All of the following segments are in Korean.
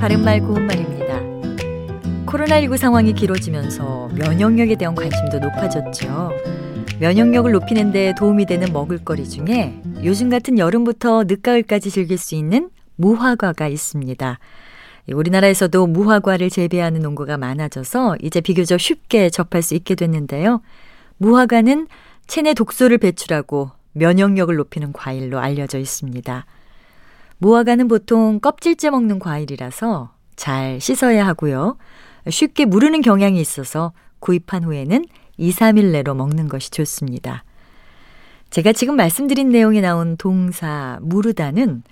바른말 고운말입니다. 코로나19 상황이 길어지면서 면역력에 대한 관심도 높아졌죠. 면역력을 높이는 데 도움이 되는 먹을거리 중에 요즘 같은 여름부터 늦가을까지 즐길 수 있는 무화과가 있습니다. 우리나라에서도 무화과를 재배하는 농가가 많아져서 이제 비교적 쉽게 접할 수 있게 됐는데요. 무화과는 체내 독소를 배출하고 면역력을 높이는 과일로 알려져 있습니다. 무화과는 보통 껍질째 먹는 과일이라서 잘 씻어야 하고요. 쉽게 무르는 경향이 있어서 구입한 후에는 2, 3일 내로 먹는 것이 좋습니다. 제가 지금 말씀드린 내용에 나온 동사 무르다는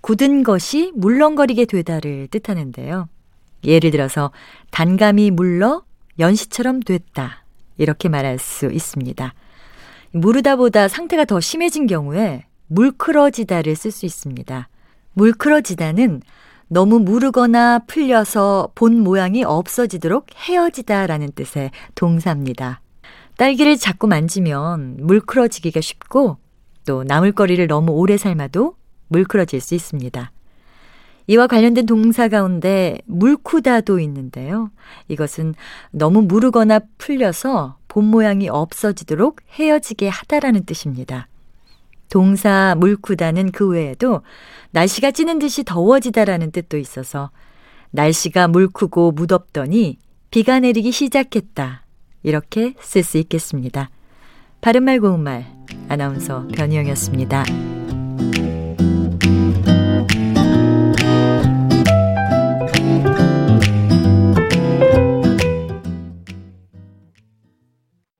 굳은 것이 물렁거리게 되다를 뜻하는데요. 예를 들어서 단감이 물러 연시처럼 됐다. 이렇게 말할 수 있습니다. 무르다보다 상태가 더 심해진 경우에 물크러지다를 쓸 수 있습니다. 물크러지다는 너무 무르거나 풀려서 본 모양이 없어지도록 헤어지다 라는 뜻의 동사입니다. 딸기를 자꾸 만지면 물크러지기가 쉽고 또 나물거리를 너무 오래 삶아도 물크러질 수 있습니다. 이와 관련된 동사 가운데 물쿠다도 있는데요. 이것은 너무 무르거나 풀려서 본 모양이 없어지도록 헤어지게 하다라는 뜻입니다. 동사 물쿠다는 그 외에도 날씨가 찌는 듯이 더워지다라는 뜻도 있어서 날씨가 물크고 무덥더니 비가 내리기 시작했다. 이렇게 쓸 수 있겠습니다. 바른말 고운말 아나운서 변희영이었습니다.